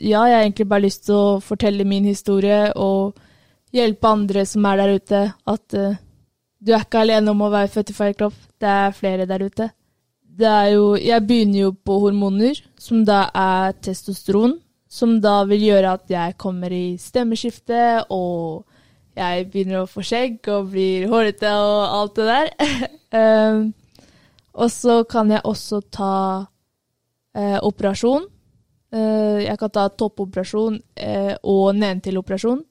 Ja, jeg har egentlig bare lyst til å fortelle min historie og hjelpe andre som er der ute, at uh, du er ikke alene om å være født i feil kropp. Det er flere der ute. Det er jo Jeg begynner jo på hormoner, som da er testosteron, som da vil gjøre at jeg kommer i stemmeskifte, og jeg begynner å få skjegg og blir hårete og alt det der. um, og så kan jeg også ta uh, operasjon. Eh, jeg kan ta toppoperasjon eh, og nedentil-operasjon.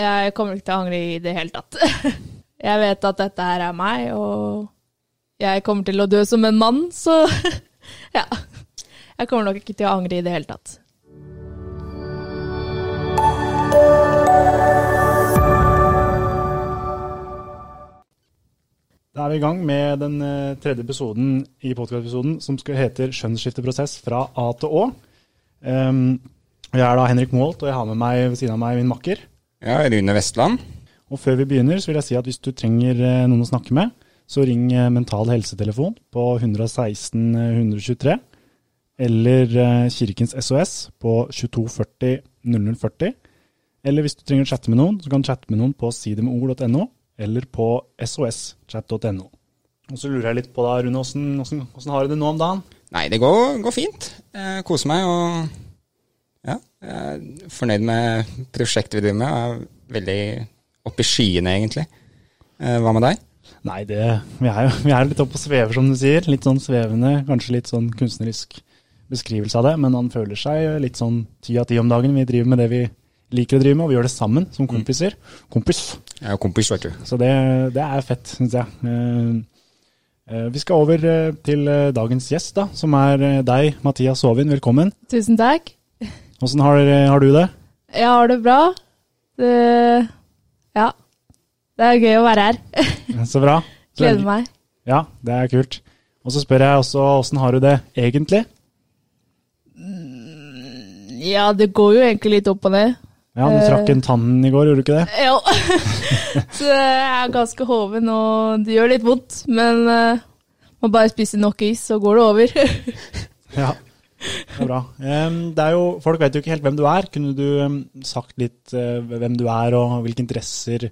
Jeg kommer ikke til å angre i det hele tatt. jeg vet at dette her er meg, og jeg kommer til å dø som en mann, så ja. Jeg kommer nok ikke til å angre i det hele tatt. Da er vi i gang med den eh, tredje episoden i podkast-episoden som heter 'Skjønnsskifteprosess fra A til Å'. Um, jeg er da Henrik Moholt, og jeg har med meg ved siden av meg min makker. Ja, Rune Vestland. Og før vi begynner, så vil jeg si at hvis du trenger eh, noen å snakke med, så ring eh, Mental Helsetelefon på 116 123. Eller eh, Kirkens SOS på 2240 0040. Eller hvis du trenger å chatte med noen, så kan du chatte med noen på sidemedord.no eller på soschat.no. Og så lurer jeg litt på da, Rune, åssen har du det nå om dagen? Nei, det går, går fint. Jeg koser meg og ja, jeg er fornøyd med prosjektet vi driver med. Jeg er veldig oppe i skyene, egentlig. Eh, Hva med deg? Nei, det, vi, er jo, vi er litt oppe og svever, som du sier. Litt sånn svevende, kanskje litt sånn kunstnerisk beskrivelse av det. Men han føler seg litt sånn ti av ti om dagen. Vi driver med det vi liker å drive med, og vi gjør det sammen som kompiser. Kompis. Jeg er kompis, vet du. Så det, det er fett, syns jeg. Eh, Vi skal over eh, til eh, dagens gjest, da, som er deg, Mathias Sovin. Velkommen. Tusen takk. Åssen har, har du det? Jeg har det bra. Det Ja. Det er gøy å være her. Så bra. Så- Gleder meg. Ja, det er kult. Og så spør jeg også åssen har du det egentlig? Ja, det går jo egentlig litt opp og ned. Ja, du trakk en tann i går, gjorde du ikke det? Ja. Så jeg er ganske hoven, og det gjør litt vondt. Men uh, må bare spise nok is, så går det over. Ja, det er bra. Det er jo, folk vet jo ikke helt hvem du er. Kunne du sagt litt eh, hvem du er, og hvilke interesser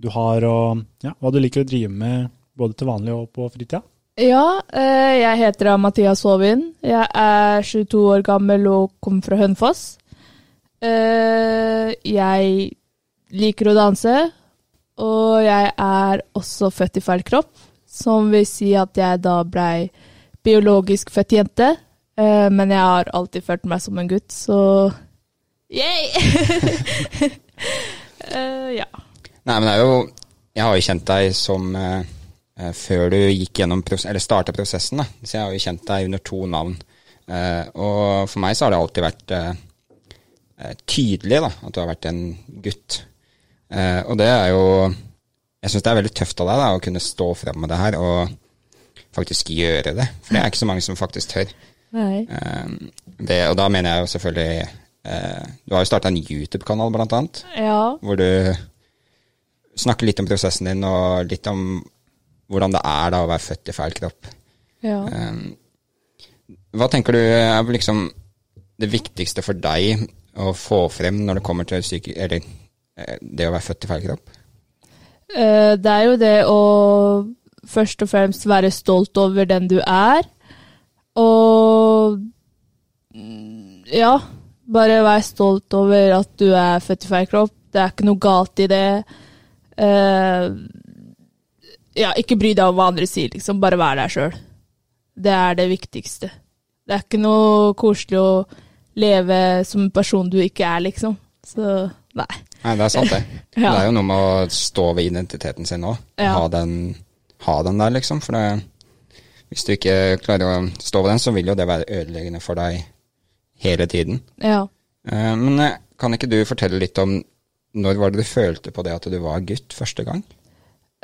du har, og ja, hva du liker å drive med både til vanlig og på fritida? ja, eh, jeg heter Mathias Håvin. Jeg er 22 år gammel og kommer fra Hønefoss. Eh, jeg liker å danse, og jeg er også født i feil kropp. Som vil si at jeg da blei biologisk født jente. Uh, men jeg har alltid følt meg som en gutt, så yay! uh, ja. Nei, men det er jo Jeg har jo kjent deg som eh, Før du gikk gjennom eller starta prosessen, da. Så jeg har jo kjent deg under to navn. Og for meg så har det alltid vært tydelig da, at du har vært en gutt. Eh, og det er jo Jeg syns det er veldig tøft av deg da, å kunne stå frem med det her og faktisk gjøre det. For det er ikke så mange som faktisk tør. Eh, det, og da mener jeg jo selvfølgelig eh, Du har jo starta en YouTube-kanal, blant annet Ja. hvor du snakker litt om prosessen din, og litt om hvordan det er da å være født i feil kropp. ja. Hva tenker du er liksom det viktigste for deg å få frem når det kommer til syke, eller, eh, det å være født i feil kropp? Eh, det er jo det å først og fremst være stolt over den du er. Og mm, ja, bare være stolt over at du er født i feil kropp. Det er ikke noe galt i det. Eh, ja, ikke bry deg om hva andre sier, liksom. Bare vær deg sjøl. Det er det viktigste. Det er ikke noe koselig å leve som en person du ikke er, liksom. Så nei. Nei, det er sant, det. Ja. Det er jo noe med å stå ved identiteten sin òg. Ja. Ha, den, ha den der, liksom. For det, hvis du ikke klarer å stå ved den, så vil jo det være ødeleggende for deg hele tiden. Ja. Eh, men eh, kan ikke du fortelle litt om når var det du følte på det at du var gutt første gang?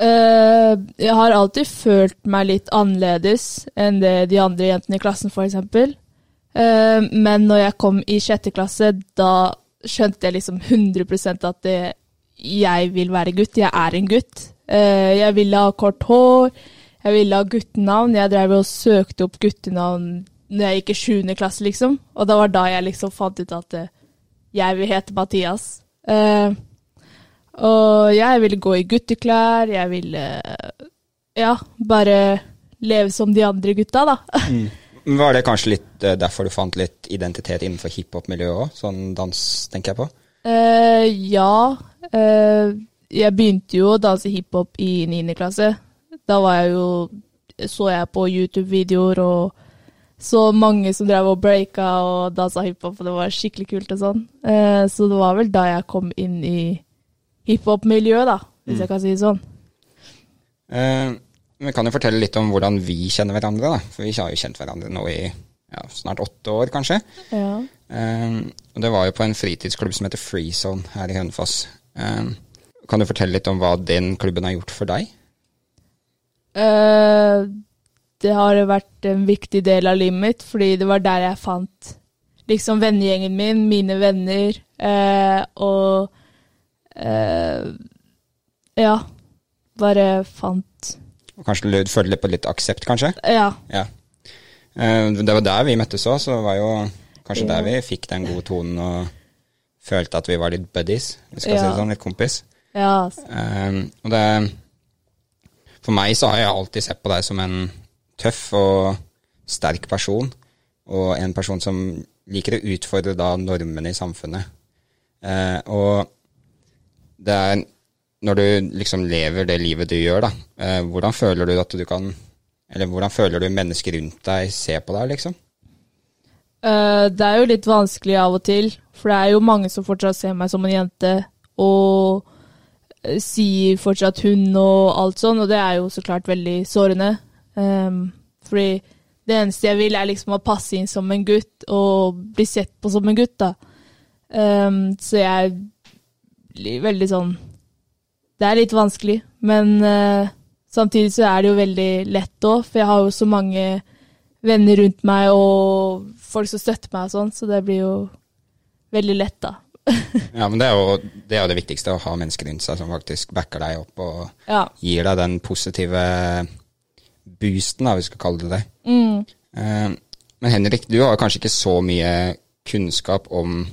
Uh, jeg har alltid følt meg litt annerledes enn det de andre jentene i klassen, f.eks. Uh, men når jeg kom i sjette klasse, da skjønte jeg liksom 100 at det, jeg vil være gutt. Jeg er en gutt. Uh, jeg ville ha kort hår. Jeg ville ha guttenavn. Jeg drev og søkte opp guttenavn når jeg gikk i sjuende klasse, liksom. Og da var da jeg liksom fant ut at uh, jeg vil hete Mathias. og jeg ville gå i gutteklær. Jeg ville ja, bare leve som de andre gutta, da. Mm. Var det kanskje litt uh, derfor du fant litt identitet innenfor hiphop-miljøet òg? Sånn dans, tenker jeg på? Uh, ja. Uh, jeg begynte jo å danse hiphop i 9. klasse. Da var jeg jo Så jeg på YouTube-videoer og så mange som drev og breaka og dansa hiphop, og det var skikkelig kult og sånn. så det var vel da jeg kom inn i hiphop-miljøet, da, hvis mm. jeg kan si det sånn. Vi kan jo fortelle litt om hvordan vi kjenner hverandre, da. For vi har jo kjent hverandre nå i ja, snart åtte år, kanskje. Ja. Um, og det var jo på en fritidsklubb som heter Freezone her i Hønefoss. Um, kan du fortelle litt om hva den klubben har gjort for deg? Uh, det har vært en viktig del av livet mitt, fordi det var der jeg fant liksom vennegjengen min, mine venner, uh, og uh, ja, bare fant og kanskje du føler på litt aksept, kanskje? Ja. ja. Eh, det var der vi møttes òg, så det var jo kanskje ja. der vi fikk den gode tonen og følte at vi var litt buddies, vi skal ja. si det sånn, litt kompis. Ja. Um, og det For meg så har jeg alltid sett på deg som en tøff og sterk person, og en person som liker å utfordre da normene i samfunnet. Uh, og det er når du liksom lever det livet du gjør, da, eh, hvordan føler du at du kan Eller hvordan føler du mennesker rundt deg ser på deg, liksom? Uh, det er jo litt vanskelig av og til, for det er jo mange som fortsatt ser meg som en jente, og sier fortsatt hun og alt sånn, og det er jo så klart veldig sårende. Um, fordi det eneste jeg vil, er liksom å passe inn som en gutt, og bli sett på som en gutt, da. Um, så jeg blir veldig sånn det er litt vanskelig, men uh, samtidig så er det jo veldig lett òg, for jeg har jo så mange venner rundt meg og folk som støtter meg og sånn, så det blir jo veldig lett, da. ja, men det er, jo, det er, jo, det viktigste, å ha mennesker rundt seg som faktisk backer deg opp og ja. gir deg den positive boosten, da, vi skal kalle det det. Mm. Uh, men Henrik, du har kanskje ikke så mye kunnskap om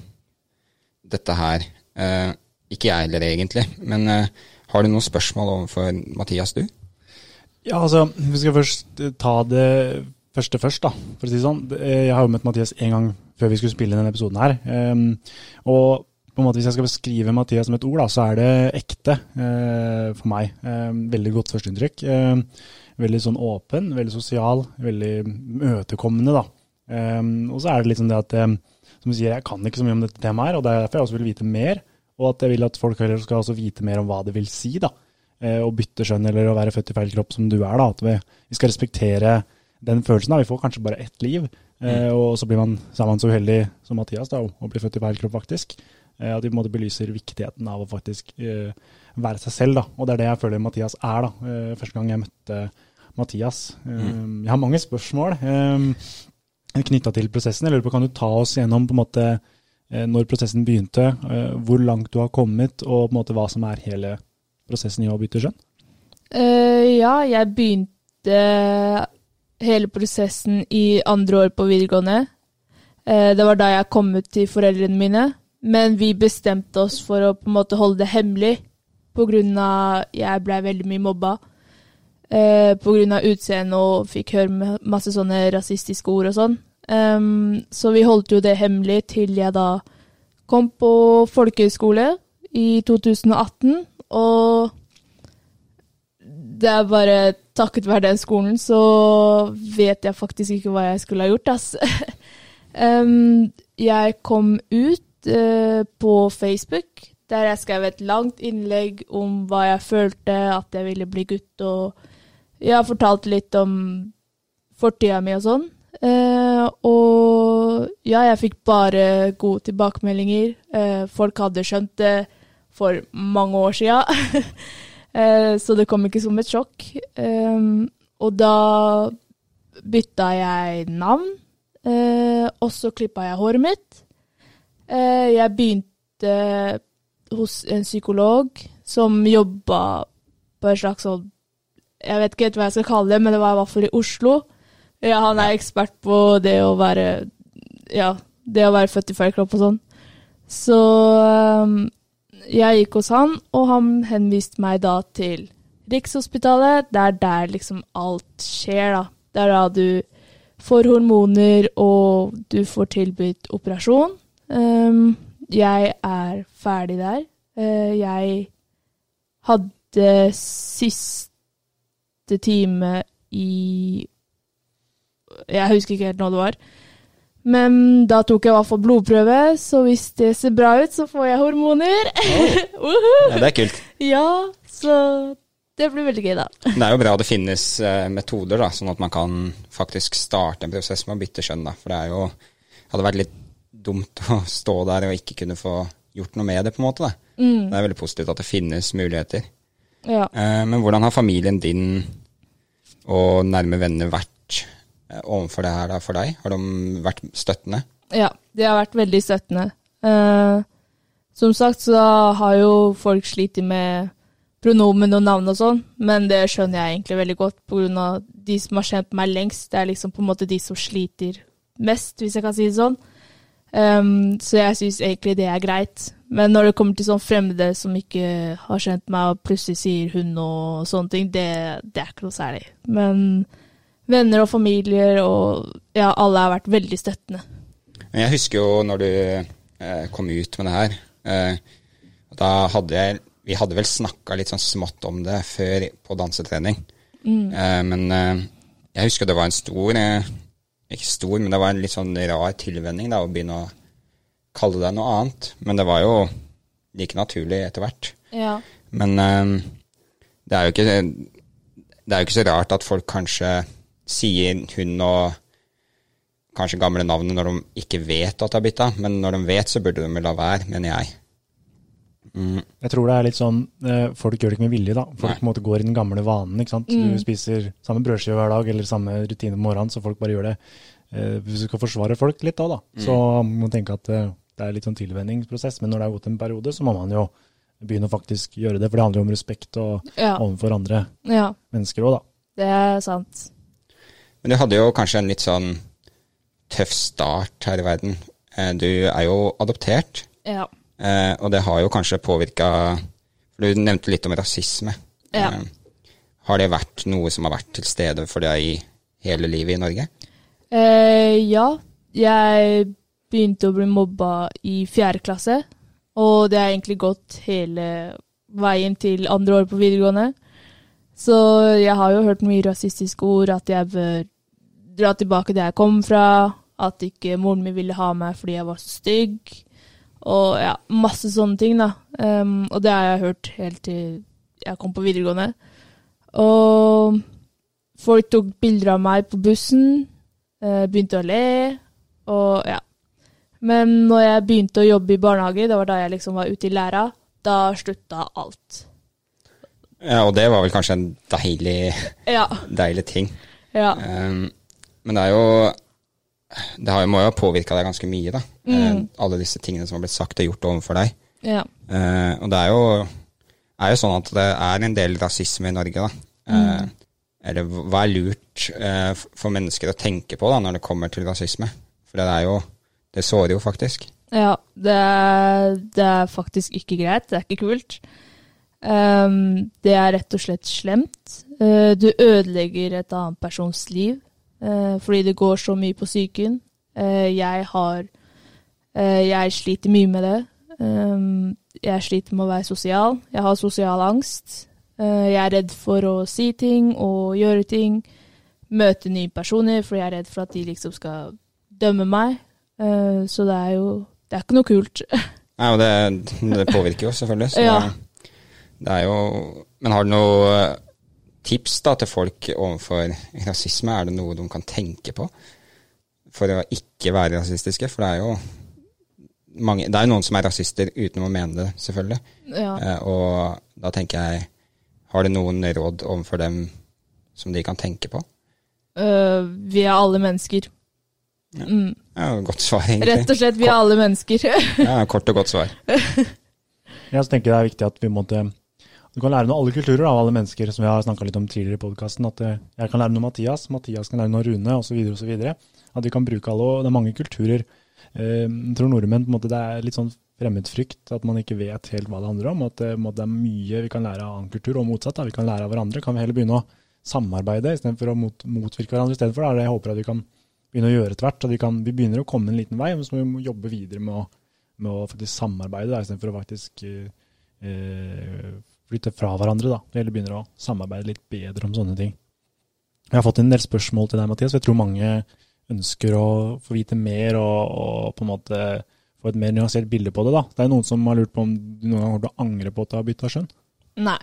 dette her. Uh, ikke jeg heller, egentlig. Men uh, har du noen spørsmål overfor Mathias, du? Ja, altså, vi skal først eh, ta det første først, da, for å si det sånn. Eh, jeg har jo møtt Mathias en gang før vi skulle spille denne episoden her. Um, og på en måte hvis jeg skal beskrive Mathias som et ord, da, så er det ekte for meg. Um, veldig godt førsteinntrykk. Um, veldig sånn åpen, veldig sosial, veldig møtekommende, da. og så er det litt sånn det at som du sier, jeg kan ikke så mye om dette temaet her, og det er derfor jeg også vil vite mer. Og at jeg vil at folk heller skal vite mer om hva det vil si, da. Eh, å bytte skjønn eller å være født i feil kropp som du er, da. At vi, vi skal respektere den følelsen. da. Vi får kanskje bare ett liv. Eh, mm. og så blir man, så man så uheldig som Mathias da, å bli født i feil kropp, faktisk. Eh, at de på en måte belyser viktigheten av å faktisk være seg selv. da. Og det er det jeg føler Mathias er. da. Første gang jeg møtte Mathias. Mm. Jeg har mange spørsmål knytta til prosessen. Jeg lurer på, Kan du ta oss gjennom på en måte når prosessen begynte, eh, hvor langt du har kommet, og på en måte hva som er hele prosessen i å bytte skjønn? Uh, ja, jeg begynte hele prosessen i andre år på videregående. Uh, det var da jeg kom ut til foreldrene mine. Men vi bestemte oss for å på en måte holde det hemmelig pga. jeg blei veldig mye mobba. Uh, pga. utseendet og fikk høre masse sånne rasistiske ord og sånn. Um, så vi holdt jo det hemmelig til jeg da kom på folkehøyskole i 2018. Og det er bare takket være den skolen, så vet jeg faktisk ikke hva jeg skulle ha gjort, ass. um, jeg kom ut uh, på Facebook, der jeg skrev et langt innlegg om hva jeg følte, at jeg ville bli gutt og jeg har fortalt litt om fortida mi og sånn. Eh, og ja, jeg fikk bare gode tilbakemeldinger. Eh, folk hadde skjønt det for mange år sia, eh, så det kom ikke som et sjokk. Og da bytta jeg navn, og så klippa jeg håret mitt. Jeg begynte hos en psykolog som jobba på en slags sånn Jeg vet ikke hva jeg skal kalle det, men det var i hvert fall i Oslo. Ja, han er ekspert på det å være Ja, det å være født i feil kropp og sånn. Så um, jeg gikk hos han, og han henviste meg da til Rikshospitalet. Det er der liksom alt skjer, da. Det er da du får hormoner, og du får tilbudt operasjon. Um, jeg er ferdig der. Uh, jeg hadde siste time i Jeg husker ikke helt når det var. Men da tok jeg i hvert fall blodprøve, så hvis det ser bra ut, så får jeg hormoner. Ja, det er kult. ja, så det blir veldig gøy, da. Det er jo bra det finnes eh, metoder, da, sånn at man kan faktisk starte en prosess med å bytte kjønn. da. For det er jo hadde vært litt dumt å stå der og ikke kunne få gjort noe med det, på en måte. da. Det er veldig positivt at det finnes muligheter. Ja. Eh, men hvordan har familien din og nærme venner vært overfor det her da, for deg? Har de vært støttende? Ja, de har vært veldig støttende. Eh, som sagt så har jo folk slitt med pronomen og navn og sånn, men det skjønner jeg egentlig veldig godt, på grunn av de som har kjent meg lengst. Det er liksom på en måte de som sliter mest, hvis jeg kan si det sånn. Um, så jeg syns egentlig det er greit. Men når det kommer til sånn fremmede som ikke har kjent meg, og plutselig sier hun og sånne ting, det, det er ikke noe særlig. Men venner og familier og ja, alle har vært veldig støttende. Men jeg husker jo når du eh, kom ut med det her. Eh, da hadde jeg Vi hadde vel snakka litt sånn smått om det før på dansetrening. Eh, men eh, jeg husker det var en stor eh, Ikke stor, men det var en litt sånn rar tilvenning da, å begynne å kalle det noe annet. Men det var jo like naturlig etter hvert. Ja. Men eh, det er jo ikke Det er jo ikke så rart at folk kanskje sier hun og kanskje gamle navnet når de ikke vet at de har bytta, men når de vet, så burde de la være, mener jeg. Jeg tror det er litt sånn eh, Folk gjør det ikke med vilje, da. Folk Nei. på en måte går i den gamle vanen. ikke sant? Du spiser samme brødskive hver dag eller samme rutine på morgenen, så folk bare gjør det. Eh, hvis du skal forsvare folk litt da, da, så må man tenke at eh, det er litt sånn tilvenningsprosess. Men når det er gått en periode, så må man jo begynne å faktisk gjøre det. For det handler jo om respekt og Ja. overfor andre ja, mennesker òg, da. det er sant. Men du hadde jo kanskje en litt sånn tøff start her i verden. Eh, Du er jo adoptert, Ja. eh, og det har jo kanskje påvirka Du nevnte litt om rasisme. Ja. Eh, Har det vært noe som har vært til stede for deg i hele livet i Norge? Eh, ja, jeg begynte å bli mobba i fjerde klasse, og det har egentlig gått hele veien til andre år på videregående. Så jeg har jo hørt mye rasistiske ord, at jeg bør dra tilbake der jeg kom fra, at ikke moren min ville ha meg fordi jeg var så stygg, og ja, masse sånne ting, da. Um, og det har jeg hørt helt til jeg kom på videregående. Og folk tok bilder av meg på bussen, eh, begynte å le, og ja. Men når jeg begynte å jobbe i barnehage, det var da jeg liksom var ute i læra, da slutta alt. Ja, og det var vel kanskje en deilig, Ja. deilig ting. Ja. Um, men det er jo Det har, må jo ha påvirka deg ganske mye, da. Eh, alle disse tingene som har blitt sagt og gjort overfor deg. ja. Uh, og det er jo, er jo sånn at det er en del rasisme i Norge, da. Eh, eller hva er lurt for mennesker å tenke på da, når det kommer til rasisme? For det er jo Det sårer jo faktisk. Ja, det det er faktisk ikke greit. Det er ikke kult. Ehm, det er rett og slett slemt. Uh, du ødelegger et annet persons liv uh, fordi det går så mye på psyken. Uh, jeg har Jeg sliter mye med det. Um, jeg sliter med å være sosial. Jeg har sosial angst. Jeg er redd for å si ting og gjøre ting. Møte nye personer fordi jeg er redd for at de liksom skal dømme meg. Så det er jo Det er ikke noe kult. Nei, og det, det påvirker jo, selvfølgelig. Så Ja. det, det er jo Men har du noe tips da til folk overfor rasisme? Er det noe de kan tenke på for å ikke være rasistiske? For det er jo mange, det er jo noen som er rasister uten å mene det, selvfølgelig. Ja. Eh, og da tenker jeg, har du noen råd overfor dem som de kan tenke på? Uh, vi er alle mennesker. Mm. Ja, Godt svar, egentlig. Rett og slett, vi er alle mennesker. Ja, Kort og godt svar. Jeg tenker det er viktig at vi måtte Kan lære noe av alle kulturer av alle mennesker, som vi har snakka litt om tidligere i podkasten. At eh, jeg kan lære noe av Mathias, Mathias kan lære noe av Rune, osv. osv. At vi kan bruke alle, og det er mange kulturer. Eh, Jeg tror nordmenn på en måte, det er litt sånn fremmedfrykt, at man ikke vet helt hva det handler om. At måte, det er mye vi kan lære av annen kultur, og motsatt. Da. Vi kan lære av hverandre. Kan vi heller begynne å samarbeide istedenfor å mot, motvirke hverandre istedenfor? Det er det jeg håper at vi kan begynne å gjøre etter hvert. Vi, vi begynner å komme en liten vei, men så må vi jobbe videre med å, med å faktisk samarbeide istedenfor å faktisk eh, eh, flytte fra hverandre. da. Eller begynner å samarbeide litt bedre om sånne ting. Jeg har fått en del spørsmål til deg, Mathias. Jeg tror mange ønsker å få vite mer og, og på en måte få et mer nyansert bilde på det. da. Det er noen som har lurt på om du noen gang kommer til å angre på at du har bytta skjønn? Nei.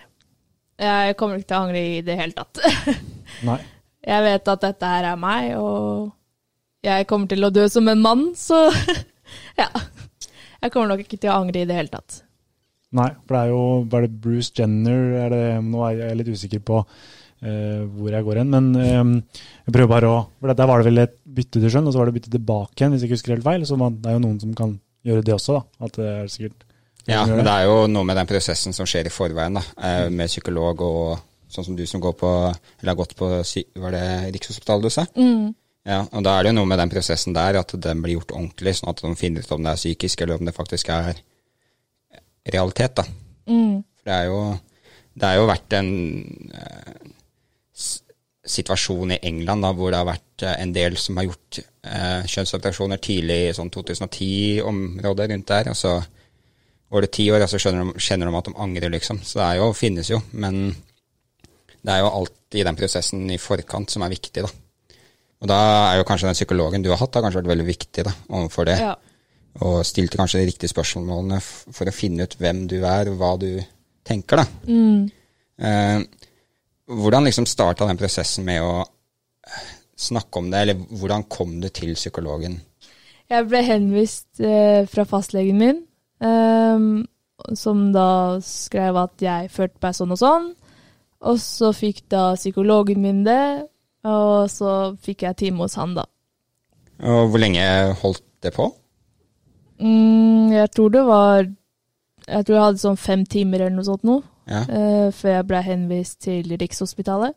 Jeg kommer ikke til å angre i det hele tatt. Nei. Jeg vet at dette her er meg, og jeg kommer til å dø som en mann, så ja. Jeg kommer nok ikke til å angre i det hele tatt. Nei, for det er jo Var det Bruce Jenner? Er det, nå er jeg litt usikker på uh, hvor jeg går hen, men um, jeg prøver bare å for Der var det vel et bytte til skjønn, og så var det bytte tilbake igjen, hvis jeg ikke husker helt feil. Så man, det er jo noen som kan gjøre det også, da. At det er sikkert Ja, men det er jo noe med den prosessen som skjer i forveien, da, eh, med psykolog og sånn som du som går på, eller har gått på var det Rikshospitalet du sa? Ja, og da er det jo noe med den prosessen der, at den blir gjort ordentlig, sånn at de finner ut om det er psykisk, eller om det faktisk er realitet, da. For det er jo, det er jo vært en eh, situasjon i England da, hvor det har vært eh, en del som har gjort eh, kjønnsoperasjoner tidlig i sånn 2010-området rundt der, og så går det ti år, og så skjønner de, kjenner de at de angrer, liksom. Så det er jo, finnes jo, men det er jo alt i den prosessen i forkant som er viktig, da. Og da er jo kanskje den psykologen du har hatt, har kanskje vært veldig viktig da, overfor det. Ja. Og stilte kanskje de riktige spørsmålene for å finne ut hvem du er, og hva du tenker, da. Eh, hvordan liksom starta den prosessen med å eh, snakke om det, eller hvordan kom du til psykologen? Jeg ble henvist eh, fra fastlegen min, eh, som da skrev at jeg følte meg sånn og sånn. Og så fikk da psykologen min det, og så fikk jeg time hos han, da. Og hvor lenge holdt det på? Mm, jeg tror det var Jeg tror jeg hadde sånn fem timer eller noe sånt nå, Ja. uh, før jeg ble henvist til Rikshospitalet.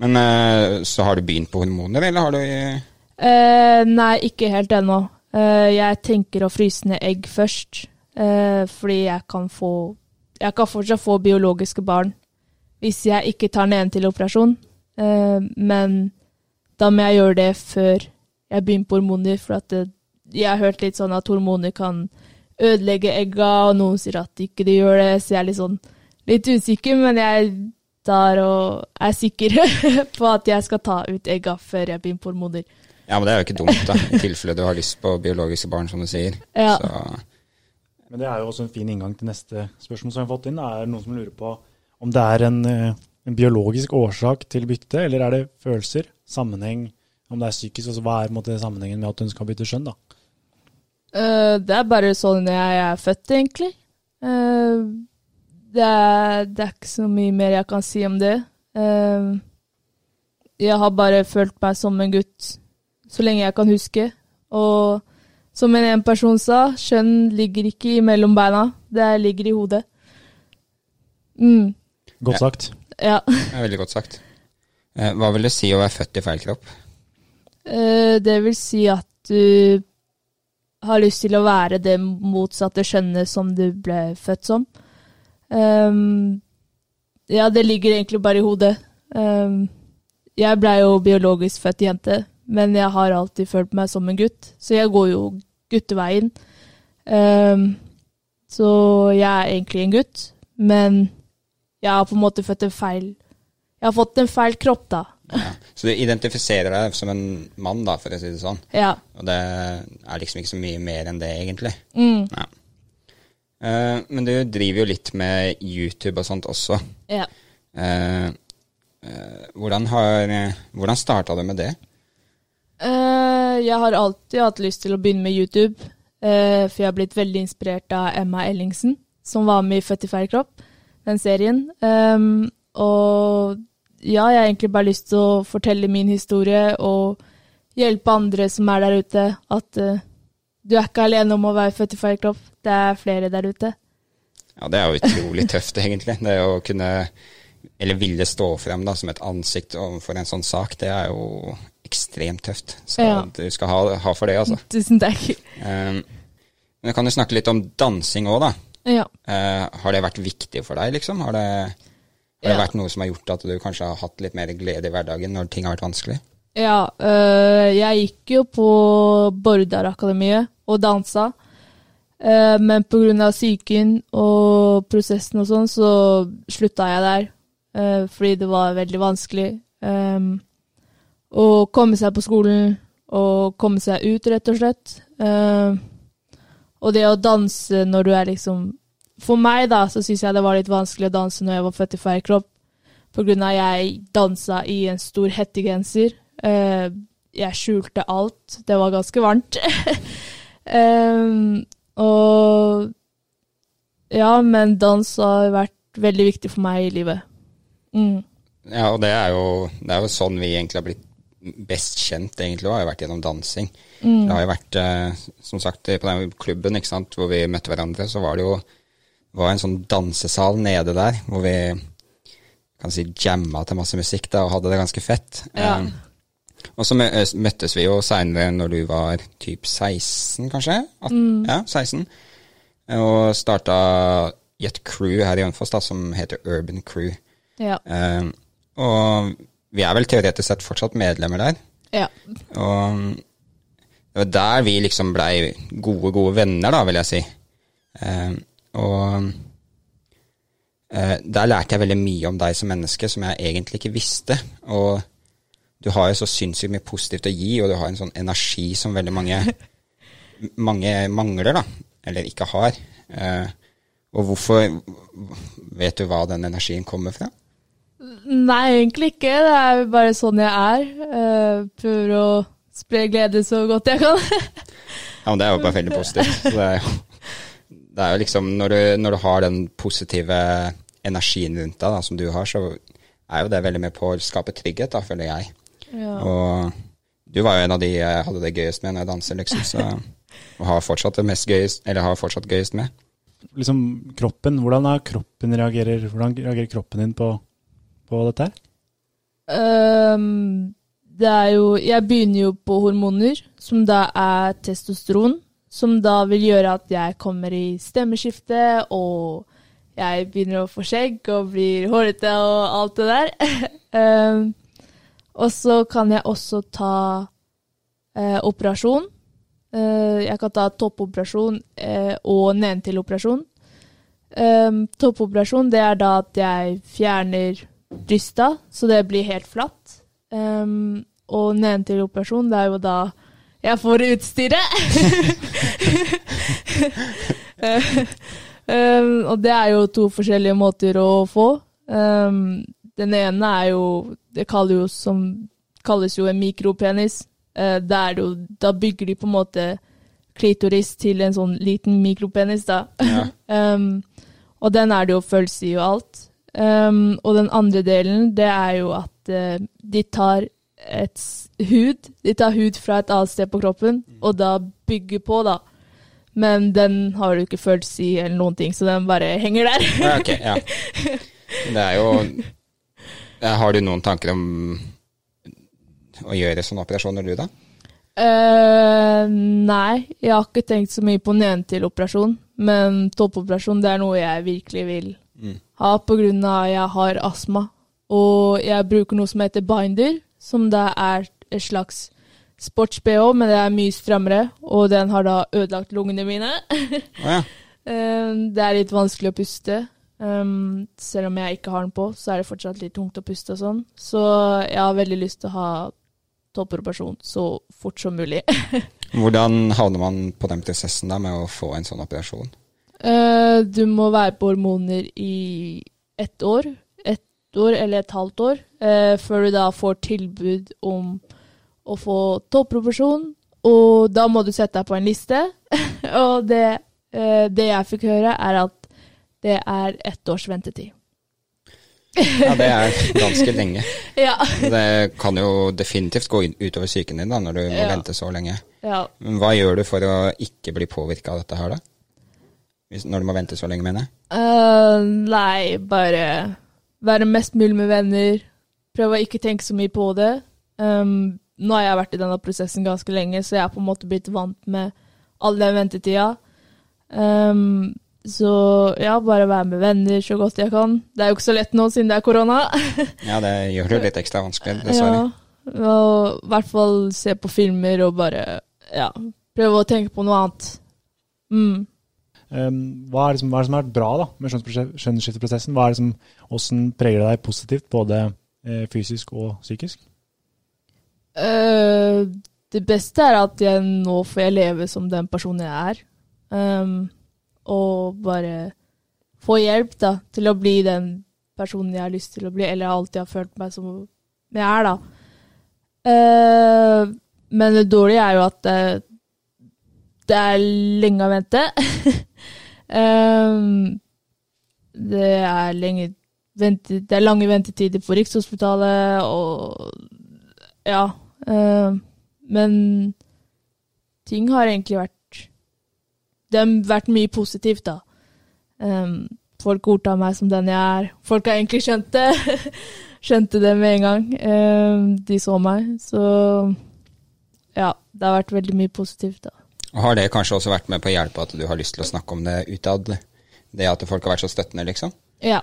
Men uh, så har du begynt på hormoner, eller har du uh, nei, ikke helt ennå. Jeg tenker å fryse ned egg først, fordi jeg kan få Jeg kan fortsatt få biologiske barn hvis jeg ikke tar den ene til operasjon. Men da må jeg gjøre det før jeg begynner på hormoner, for at det, jeg har hørt litt sånn at hormoner kan ødelegge egga, og noen sier at ikke de gjør det, så jeg er litt sånn litt usikker, men jeg tar og er sikker på at jeg skal ta ut egga før jeg begynner på hormoner. Ja, men det er jo ikke dumt, da, i tilfelle du har lyst på biologiske barn, som du sier. Ja. Så, Men det er jo også en fin inngang til neste spørsmål som vi har fått inn. Er Det noen som lurer på om det er en, eh, en biologisk årsak til bytte, eller er det følelser, sammenheng, om det er psykisk, altså hva er på en måte, sammenhengen med at hun skal bytte skjønn, da? Eh, det er bare sånn jeg er født, egentlig. Eh, det, er, det er ikke så mye mer jeg kan si om det. Eh, jeg har bare følt meg som en gutt så lenge jeg kan huske. Og som en, en person sa, kjønn ligger ikke mellom beina, det ligger i hodet. Mm, Godt sagt. ja. det er veldig godt sagt. Eh, hva vil det si å være født i feil kropp? Eh, det vil si at du har lyst til å være det motsatte skjønnet som du ble født som. Um, ja, det ligger egentlig bare i hodet. Um, jeg blei jo biologisk født jente, men jeg har alltid følt meg som en gutt, så jeg går jo gutteveien. Um, så jeg er egentlig en gutt, men jeg har på en måte født en feil Jeg har fått en feil kropp, da. Ja. Så du identifiserer deg som en mann, da, for å si det sånn. Ja. Og det er liksom ikke så mye mer enn det, egentlig. Mm, Ja. Uh, men du driver jo litt med YouTube og sånt også. ja. Uh, uh, hvordan har, hvordan starta du med det? Jeg har alltid hatt lyst til å begynne med YouTube, for jeg har blitt veldig inspirert av Emma Ellingsen, som var med i Født i feil kropp, den serien. Um, og ja, jeg har egentlig bare lyst til å fortelle min historie og hjelpe andre som er der ute, at uh, du er ikke alene om å være født i feil kropp. Det er flere der ute. Ja, det er jo utrolig tøft, egentlig. Det å kunne, eller ville stå frem da, som et ansikt overfor en sånn sak, det er jo ekstremt tøft. Så ja. du skal ha, ha, for det, altså. Tusen takk. Um, men kan du snakke litt om dansing òg, da? Ja. Uh, har det vært viktig for deg, liksom? Har det, har det vært noe som har gjort at du kanskje har hatt litt mer glede i hverdagen når ting har vært vanskelig? Ja, øh, jeg gikk jo på Bordarakademiet og dansa. Øh, men pga. psyken og prosessen og sånn, så slutta jeg der. Øh, fordi det var veldig vanskelig. Um, å komme seg på skolen og komme seg ut, rett og slett. Uh, og det å danse når du er liksom For meg, da, så syns jeg det var litt vanskelig å danse når jeg var født i feil kropp, på grunn av jeg dansa i en stor hettegenser. Uh, jeg skjulte alt. Det var ganske varmt. um, og Ja, men dans har vært veldig viktig for meg i livet. Mm. Ja, og det er, jo, det er jo sånn vi egentlig har blitt best kjent, egentlig, og har jo vært gjennom dansing. Mm. Det har jo vært, eh, som sagt, på den klubben ikke sant, hvor vi møtte hverandre, så var det jo var en sånn dansesal nede der, hvor vi kan si jamma til masse musikk da, og hadde det ganske fett. Ja. Um, og så møttes vi jo seinere når du var typ 16, kanskje? At, mm. Ja, 16. Og starta i et crew her i Hønefoss som heter Urban Crew. Ja. Um, og vi er vel teoretisk sett fortsatt medlemmer der. Ja. Og det var der vi liksom blei gode, gode venner, da, vil jeg si. Uh, og eh, der lærte jeg veldig mye om deg som menneske som jeg egentlig ikke visste. Og du har jo så sinnssykt mye positivt å gi, og du har en sånn energi som veldig mange, mange mangler, da. Eller ikke har. Eh, og hvorfor Vet du hva den energien kommer fra? Nei, egentlig ikke. Det er bare sånn jeg er. Uh, prøver å spre glede så godt jeg kan. ja, men det er jo bare veldig positivt. Så Det er jo, det er jo liksom når du, når du, har den positive energien rundt deg da, som du har, så er jo det veldig med på å skape trygghet, da, føler jeg. Ja. Og du var jo en av de jeg hadde det gøyest med når jeg danser, liksom. Så, og har fortsatt det mest gøyest, eller har fortsatt gøyest med. Liksom kroppen, hvordan, kroppen reagerer, hvordan reagerer kroppen din på på dette her? Um, det er jo Jeg begynner jo på hormoner, som da er testosteron. Som da vil gjøre at jeg kommer i stemmeskifte, og jeg begynner å få skjegg og blir hårete og alt det der. um, og så kan jeg også ta uh, operasjon. Uh, jeg kan ta toppoperasjon uh, og nedentil-operasjon. Um, toppoperasjon det er da at jeg fjerner brysta, så det blir helt flatt. Um, og nedentil operasjon, det er jo da jeg får utstyret. um, og det er jo to forskjellige måter å få. Um, den ene er jo Det jo som, kalles jo en mikropenis. Uh, jo, da bygger de på en måte klitoris til en sånn liten mikropenis, da. Ja. um, og den er det jo følelse i og alt. Um, og den andre delen, det er jo at uh, de tar et hud De tar hud fra et annet sted på kroppen, og da bygger på, da. Men den har du ikke følelse i eller noen ting, så den bare henger der. ja, ok, ja. Det er jo Har du noen tanker om å gjøre sånne operasjoner, du, da? Uh, nei, jeg har ikke tenkt så mye på nedentil-operasjon. Men toppoperasjon det er noe jeg virkelig vil mm. ha pga. jeg har astma. Og jeg bruker noe som heter binder, som da er et slags sports-BH, men det er mye strammere, og den har da ødelagt lungene mine. ja. Um, det er litt vanskelig å puste. Um, selv om jeg ikke har den på, så er det fortsatt litt tungt å puste og sånn. Så jeg har veldig lyst til å ha toppoperasjon så fort som mulig. Hvordan havner man på den prosessen da med å få en sånn operasjon? Uh, du må være på hormoner i ett år. År eller et halvt år eh, før du da får tilbud om å få topproporsjon. Og da må du sette deg på en liste. og det, eh, det jeg fikk høre, er at det er ett års ventetid. ja, det er ganske lenge. Ja. det kan jo definitivt gå utover psyken din da, når du må Ja. vente så lenge. ja. Men hva gjør du for å ikke bli påvirka av dette her, da? Hvis, når du må vente så lenge, mener jeg. Uh, nei, bare være mest mulig med venner. Prøve å ikke tenke så mye på det. Um, nå har jeg vært i denne prosessen ganske lenge, så jeg er på en måte blitt vant med all den ventetida. Um, så ja, bare være med venner så godt jeg kan. Det er jo ikke så lett nå siden det er korona. Ja, det gjør det litt ekstra vanskelig, dessverre. Ja, og i hvert fall se på filmer og bare ja, prøve å tenke på noe annet. Mm. Um, hva, er det som, har vært bra da, med skjønnsskifteprosessen? Hva er det som, Hvordan preger det deg positivt, både eh, fysisk og psykisk? Eh, det beste er at jeg nå får jeg leve som den personen jeg er. Um, og bare få hjelp da, til å bli den personen jeg har lyst til å bli, eller alltid har følt meg som jeg er, da. Uh, men det dårlige er jo at det, det er lenge å vente. um, det er lenge vente, Det er lange ventetider på Rikshospitalet, og ja. Um, men ting har egentlig vært Det har vært mye positivt, da. Um, folk godtar meg som den jeg er. Folk har egentlig skjønt det. Skjønte det med en gang. De så meg. Så ja, det har vært veldig mye positivt, da. Og Har det kanskje også vært med på å hjelpe at du har lyst til å snakke om det utad? Det at folk har vært så støttende, liksom? Ja.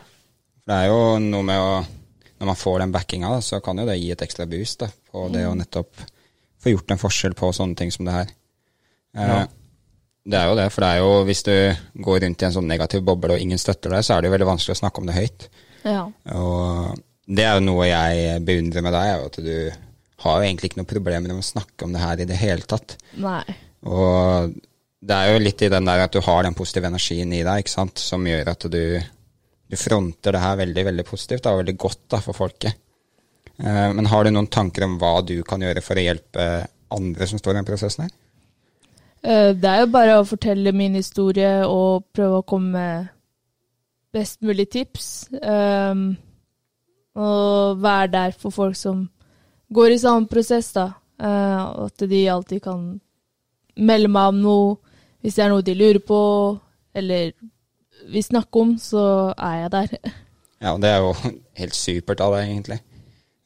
For det er jo noe med å Når man får den backinga, så kan jo det gi et ekstra boost da, på det å nettopp få gjort en forskjell på sånne ting som det her. Eh, Ja. Det er jo det, for det er jo hvis du går rundt i en sånn negativ boble og ingen støtter deg, så er det jo veldig vanskelig å snakke om det høyt. Ja. Og det er jo noe jeg beundrer med deg, er jo at du har jo egentlig ikke noen problemer med å snakke om det her i det hele tatt. Nei. Og det er jo litt i den der at du har den positive energien i deg, ikke sant, som gjør at du, du fronter det her veldig, veldig positivt og veldig godt da, for folket. Eh, men har du noen tanker om hva du kan gjøre for å hjelpe andre som står i den prosessen her? Eh, Det er jo bare å fortelle min historie og prøve å komme med best mulig tips. Um, og være der for folk som går i samme prosess, da. Uh, at de alltid kan melde meg om noe hvis det er noe de lurer på, eller vil snakke om, så er jeg der. Ja, og det er jo helt supert av deg, egentlig.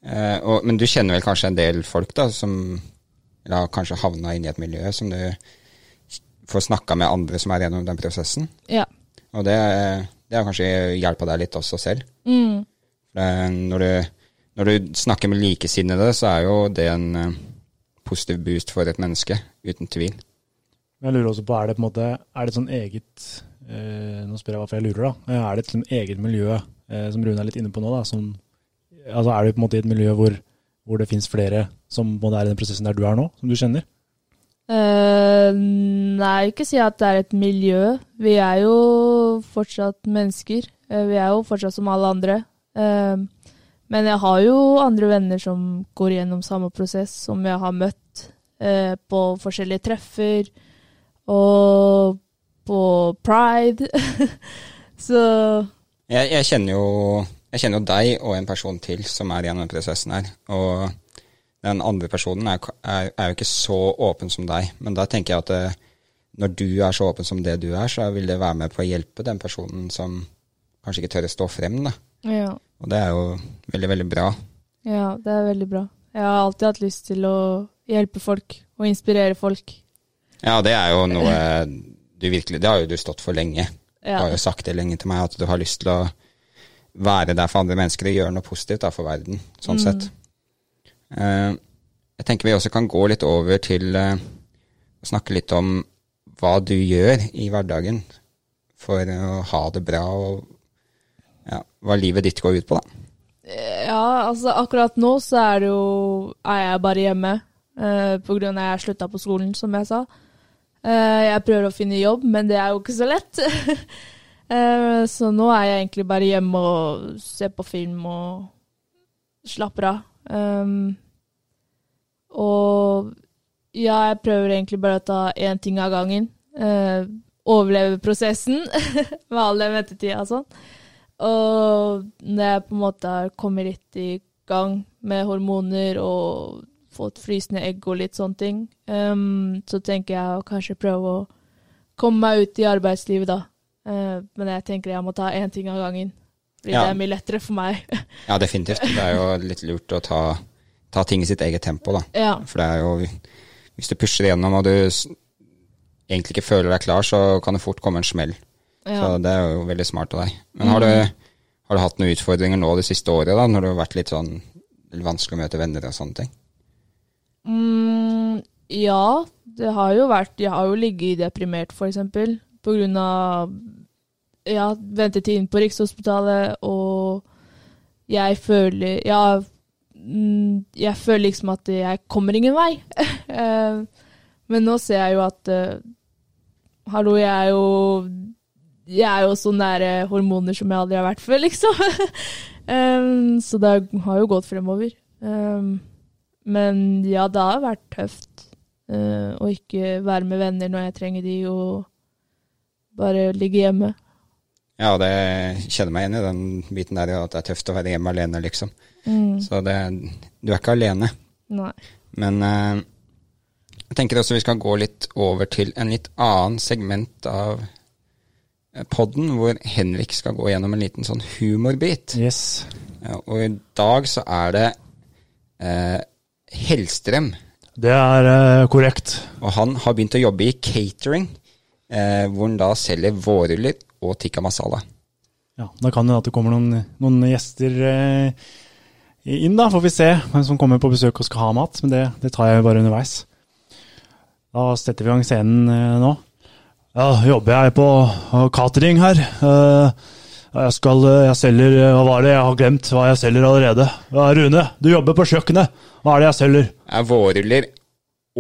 Eh, og, men du kjenner vel kanskje en del folk da, som eller har kanskje havna inn i et miljø som du får snakka med andre som er gjennom den prosessen. Ja. Og det, det har kanskje hjelpa deg litt også selv. Mm. Når du, når du snakker med likesinnede, så er jo det en eh, positiv boost for et menneske, uten tvil. Jeg lurer også på, er det på en måte, er det et sånn eget eh, Nå spør jeg hvorfor jeg lurer, da. Er det et sånn eget miljø, eh, som Rune er litt inne på nå, da, som Altså er du på en måte i et miljø hvor, hvor det finnes flere som både er i den prosessen der du er nå, som du kjenner? Uh, nei, ikke si at det er et miljø. Vi er jo fortsatt mennesker. Uh, vi er jo fortsatt som alle andre. Eh, men jeg har jo andre venner som går gjennom samme prosess, som jeg har møtt eh, på forskjellige treffer og på pride. Så Jeg, jeg, kjenner jo, jeg kjenner jo deg og en person til som er gjennom denne prosessen her. Og den andre personen er, er, er jo ikke så åpen som deg. Men da tenker jeg at det, når du er så åpen som det du er, så vil det være med på å hjelpe den personen som kanskje ikke tør å stå frem. da. ja. Og det er jo veldig, veldig bra. ja, det er veldig bra. Jeg har alltid hatt lyst til å hjelpe folk og inspirere folk. Ja, det er jo noe du virkelig Det har jo du stått for lenge. Du har jo sagt det lenge til meg, at du har lyst til å være der for andre mennesker og gjøre noe positivt da, for verden, sånn Mm. sett. Eh, jeg tenker vi også kan gå litt over til eh, å snakke litt om hva du gjør i hverdagen for å ha det bra, og ja, hva livet ditt går ut på, da. Ja, altså akkurat nå så er det jo Er jeg bare hjemme Uh, på grunn av at jeg slutta på skolen, som jeg sa. Uh, jeg prøver å finne jobb, men det er jo ikke så lett. uh, så nå er jeg egentlig bare hjemme og ser på film og slapper av. Um, og ja, jeg prøver egentlig bare å ta én ting av gangen. Overleve prosessen med all den ventetida og sånn. Og når jeg på en måte har kommet litt i gang med hormoner og fått frysende egg og litt sånne ting, um, så tenker jeg å kanskje prøve å komme meg ut i arbeidslivet, da. Uh, men jeg tenker jeg må ta én ting av gangen. Fordi ja. det er mye lettere for meg. ja, definitivt. Det er jo litt lurt å ta, ta ting i sitt eget tempo, da. Ja. For det er jo Hvis du pusher gjennom og du egentlig ikke føler deg klar, så kan det fort komme en smell. Ja. Så det er jo veldig smart av deg. Men har, du, har du hatt noen utfordringer nå det siste året, da, når det har vært litt sånn vanskelig å møte venner og sånne ting? Mm, ja, det har jo vært Jeg har jo ligget deprimert, for eksempel, på grunn av ja, ventetiden på Rikshospitalet, og jeg føler Ja, mm, jeg føler liksom at jeg kommer ingen vei. Eh, men nå ser jeg jo at uh, Hallo, jeg er jo Jeg er jo så nære hormoner som jeg aldri har vært før, liksom. um, så det har jo gått fremover. Um, men ja, det har vært tøft uh, å ikke være med venner når jeg trenger de, og bare ligge hjemme. Ja, det kjenner meg igjen i den biten der at det er tøft å være hjemme alene, liksom. Mm. Så det, du er ikke alene. Nei. Men uh, jeg tenker også vi skal gå litt over til en litt annen segment av eh, podden, hvor Henrik skal gå gjennom en liten sånn humorbit. Yes. Og i dag så er det eh, Hellstrøm. Det er eh, korrekt. Og han har begynt å jobbe i catering, hvor han da selger vårruller og tikka masala. Ja, Da kan det at det kommer noen, noen gjester eh, inn, da. Får vi se hvem som kommer på besøk og skal ha mat. Men det, det tar jeg bare underveis. Da setter vi i gang scenen eh, nå. Ja, jobber jeg på uh, catering her. Uh, jeg skal, uh, jeg selger Hva var det? Jeg har glemt hva jeg selger allerede. Ja, Rune, du jobber på kjøkkenet. Hva er det jeg selger? Jeg vårruller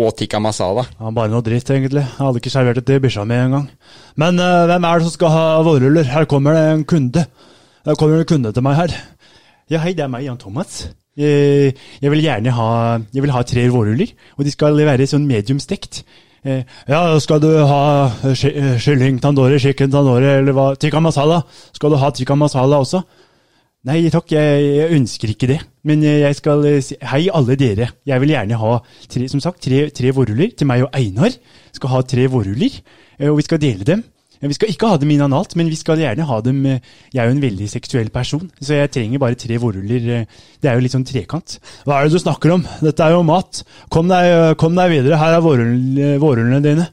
og tikka masala. Ja, bare noe dritt, egentlig. Jeg hadde ikke servert det til bikkja mi engang. Men uh, hvem er det som skal ha vårruller? Her kommer det en kunde. Her kommer det en kunde til meg her. Ja, hei, det er meg, Jan Thomas. Jeg, jeg vil gjerne ha, jeg vil ha tre vårruller, og de skal være sånn medium stekt. Eh, ja, skal du ha kylling tandori, chicken tandori, eller hva? Tikka masala? Skal du ha tikka masala også? Nei takk, jeg, jeg, ønsker ikke det. Men jeg skal eh, si hei, alle dere. Jeg vil gjerne ha tre, som sagt, tre, tre vårruller til meg og Einar. Skal ha tre vårruller, eh, og vi skal dele dem. Vi skal ikke ha dem inanalt, men vi skal gjerne ha dem Jeg er jo en veldig seksuell person, så jeg trenger bare tre voruller. Det er jo litt sånn trekant. Hva er det du snakker om? Dette er jo mat. Kom deg, kom deg videre. Her er vorullene dine.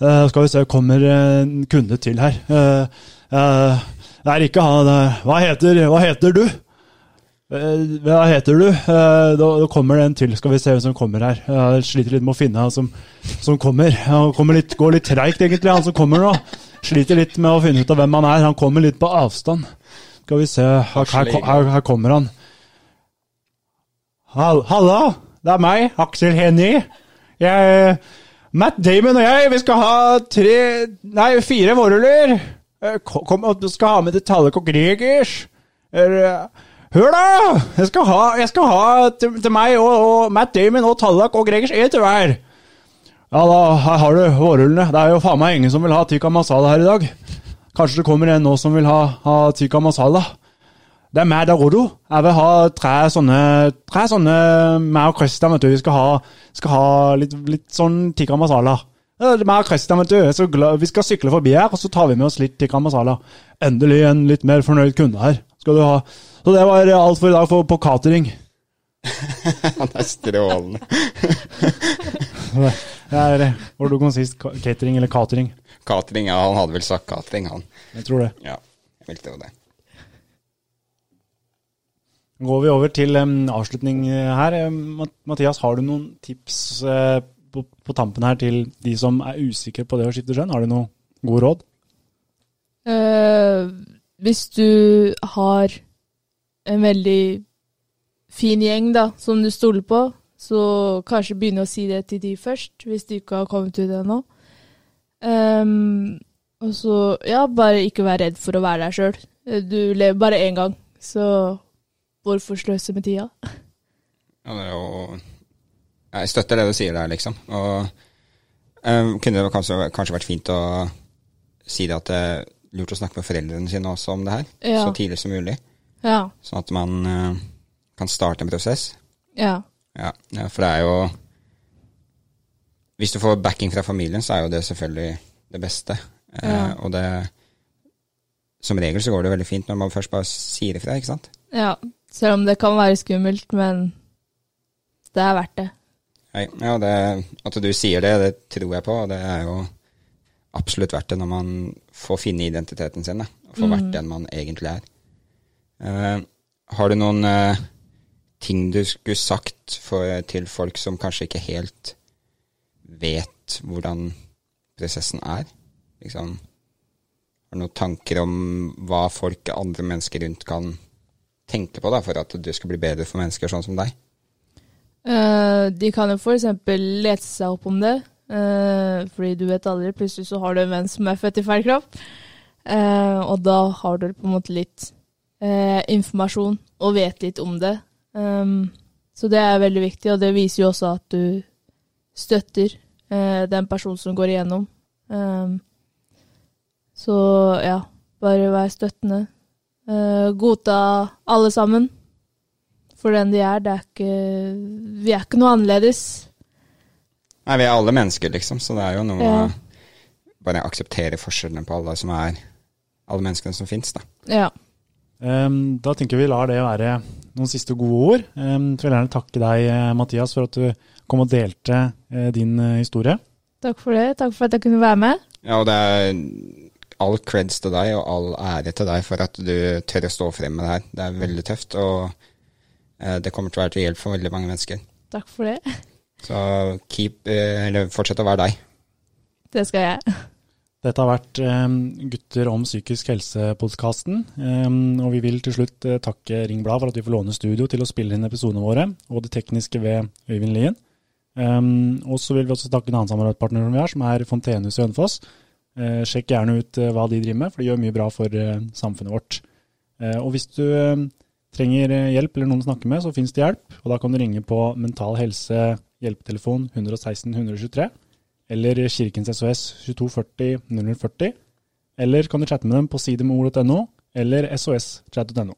Uh, skal vi se, kommer en kunde til her. Uh, uh, det er ikke han Hva heter, hva heter du? Eh, hva heter du? Eh, da, kommer det en til. Skal vi se hvem som kommer her. Jeg sliter litt med å finne han som, som kommer. Han kommer litt, går litt treigt, egentlig, han som kommer nå. Sliter litt med å finne ut av hvem han er. Han kommer litt på avstand. Skal vi se. Her, her, her, her kommer han. Halla! Det er meg, Aksel Hennie. Jeg Matt Damon og jeg, vi skal ha tre Nei, fire vårruller. Eh, kom, du skal ha med Tallek og Gregers. Hør, da! Jeg skal ha, jeg skal ha til, til, meg og, og, Matt Damon og Tallak og Gregers E til hver. Ja, da her har du vårrullene. Det er jo faen meg ingen som vil ha tikka masala her i dag. Kanskje det kommer en nå som vil ha, ha tikka masala. Det er meg Rodo. Jeg vil ha tre sånne tre sånne meg og Christian, vet du. Vi skal ha, skal ha litt, litt sånn tikka masala. Meg mer Christian, vet du. Glad, vi skal sykle forbi her, og så tar vi med oss litt tikka masala. Endelig en litt mer fornøyd kunde her. Skal du ha. Så det var alt for i dag for, på catering. Han er strålende. det er Hvor du konsist catering eller catering? Catering, ja. Han hadde vel sagt catering, han. Jeg tror det. Ja, jeg vil tro det. Går vi over til um, avslutning her. Mathias, har du noen tips uh, på, på, tampen her til de som er usikre på det å skifte skjønn? Har du noen god råd? Uh, hvis du har en veldig fin gjeng da, som du stoler på, så kanskje begynne å si det til de først, hvis du ikke har kommet ut ennå. Um, Og så, ja, bare ikke være redd for å være deg sjøl. Du lever bare én gang, så hvorfor sløse med tida? Ja, det er jo Jeg støtter det du sier der, liksom. Og um, kunne det kanskje, kanskje, vært fint å si det at det er lurt å snakke med foreldrene sine også om det her, ja. så tidlig som mulig. Ja. Sånn at man uh, kan starte en prosess. Ja. ja. For det er jo Hvis du får backing fra familien, så er jo det selvfølgelig det beste. Uh, og det Som regel så går det veldig fint når man først bare sier ifra, ikke sant? Ja. Selv om det kan være skummelt, men det er verdt det. Ja, det, at du sier det, det tror jeg på. Og det er jo absolutt verdt det når man får finne identiteten sin. Da, og får mm. vært den man egentlig er. Uh, har du noen uh, ting du skulle sagt for, til folk som kanskje ikke helt vet hvordan prosessen er? Liksom, har du noen tanker om hva folk, andre mennesker rundt, kan tenke på da, for at det skal bli bedre for mennesker sånn som deg? Uh, de kan jo f.eks. lete seg opp om det, uh, fordi du vet aldri. Plutselig så har du en venn som er født i feil kropp, uh, og da har du på en måte litt informasjon og vet litt om det. Um, så det er veldig viktig, og det viser jo også at du støtter den personen som går igjennom. Um, så ja, bare vær støttende. godta alle sammen for den de er. Det er ikke Vi er ikke noe annerledes. Nei, vi er alle mennesker, liksom, så det er jo noe ja. Bare akseptere forskjellene på alle som er Alle menneskene som fins, da. Ja. Um, da tenker vi lar det være noen siste gode ord. Um, så vil jeg gjerne takke deg, eh, Mathias, for at du kom og delte uh, din uh, historie. Takk for det. Takk for at jeg kunne være med. Ja, og det er all creds til deg og all ære til deg for at du tør å stå frem med det her. Det er veldig tøft. og Eh, det kommer til å være til hjelp for veldig mange mennesker. Takk for det. Så keep, eh, eller fortsett å være deg. Det skal jeg. Dette har vært um, Gutter om psykisk helse-podkasten. Um, og vi vil til slutt uh, takke Ringblad for at vi får låne studio til å spille inn episodene våre, og det tekniske ved Øyvind Lien. Um, og så vil vi også takke en annen samarbeidspartner som vi har, som er Fontenehuset i Hønefoss. Uh, sjekk gjerne ut uh, hva de driver med, for de gjør mye bra for samfunnet vårt. og hvis du trenger eh, hjelp eller noen å snakke med, så finnes det hjelp. Og da kan du ringe på Mental Helse hjelpetelefon 116 123, eller Kirkens SOS 2240 0040. Eller kan du chatte med dem på sidemor.no eller sos.no.